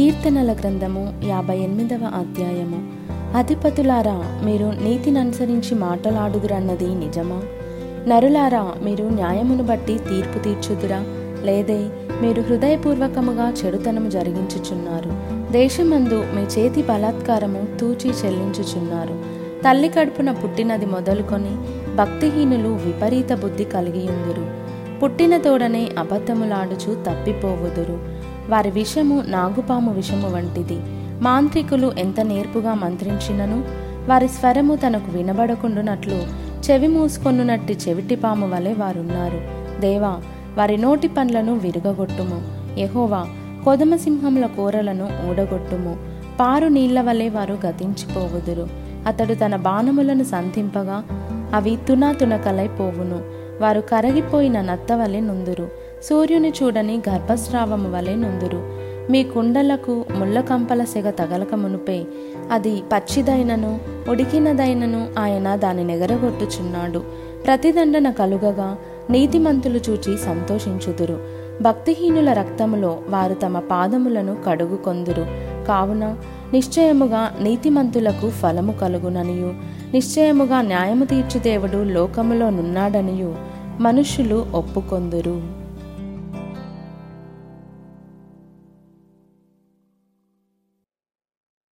కీర్తనల గ్రంథము యాభై ఎనిమిదవ అధ్యాయము. అధిపతులారా మీరు నీతిని అనుసరించి మాటలాడుదురన్నది నిజమా? నరులారా మీరు న్యాయమును బట్టి తీర్పు తీర్చుదురా? లేదే మీరు హృదయపూర్వకముగా చెడుతనము జరిగించుచున్నారు. దేశమందు మీ చేతి బలాత్కారము తూచి చెల్లించుచున్నారు. తల్లి కడుపున పుట్టినది మొదలుకొని భక్తిహీనులు విపరీత బుద్ధి కలిగియుందురు పుట్టిన తోడనే అబద్ధములాడుచు తప్పిపోవుదురు. వారి విషము నాగుపాము విషము వంటిది. మాంత్రికులు ఎంత నేర్పుగా మంత్రించినను వారి స్వరము తనకు వినబడకుండునట్లు చెవి మూసుకొనున్నట్టి చెవిటిపాము వలె వారున్నారు. దేవా వారి నోటి పండ్లను విరుగగొట్టుము. ఎహోవా కొదమసింహముల కూరలను ఊడగొట్టుము. పారు నీళ్ళ వలె వారు గతించిపోవుదురు. అతడు తన బాణములను సంధింపగా అవి తునా పోవును. వారు కరగిపోయిన నత్త వలె నుందురు. సూర్యుని చూడని గర్భస్రావము వలె నుందురు. మీ కుండలకు ముళ్ళకంపల సెగ తగలక మునుపే అది పచ్చిదైనను ఉడికినదైనను ఆయన దాని నెగరగొట్టుచున్నాడు. ప్రతిదండన కలుగగా నీతిమంతులు చూచి సంతోషించుదురు. భక్తిహీనుల రక్తములో వారు తమ పాదములను కడుగుకొందురు. కావున నిశ్చయముగా నీతిమంతులకు ఫలము కలుగుననియు. నిశ్చయముగా న్యాయము తీర్చు దేవుడు లోకములో నున్నాడనియు. మనుష్యులు ఒప్పుకొందురు.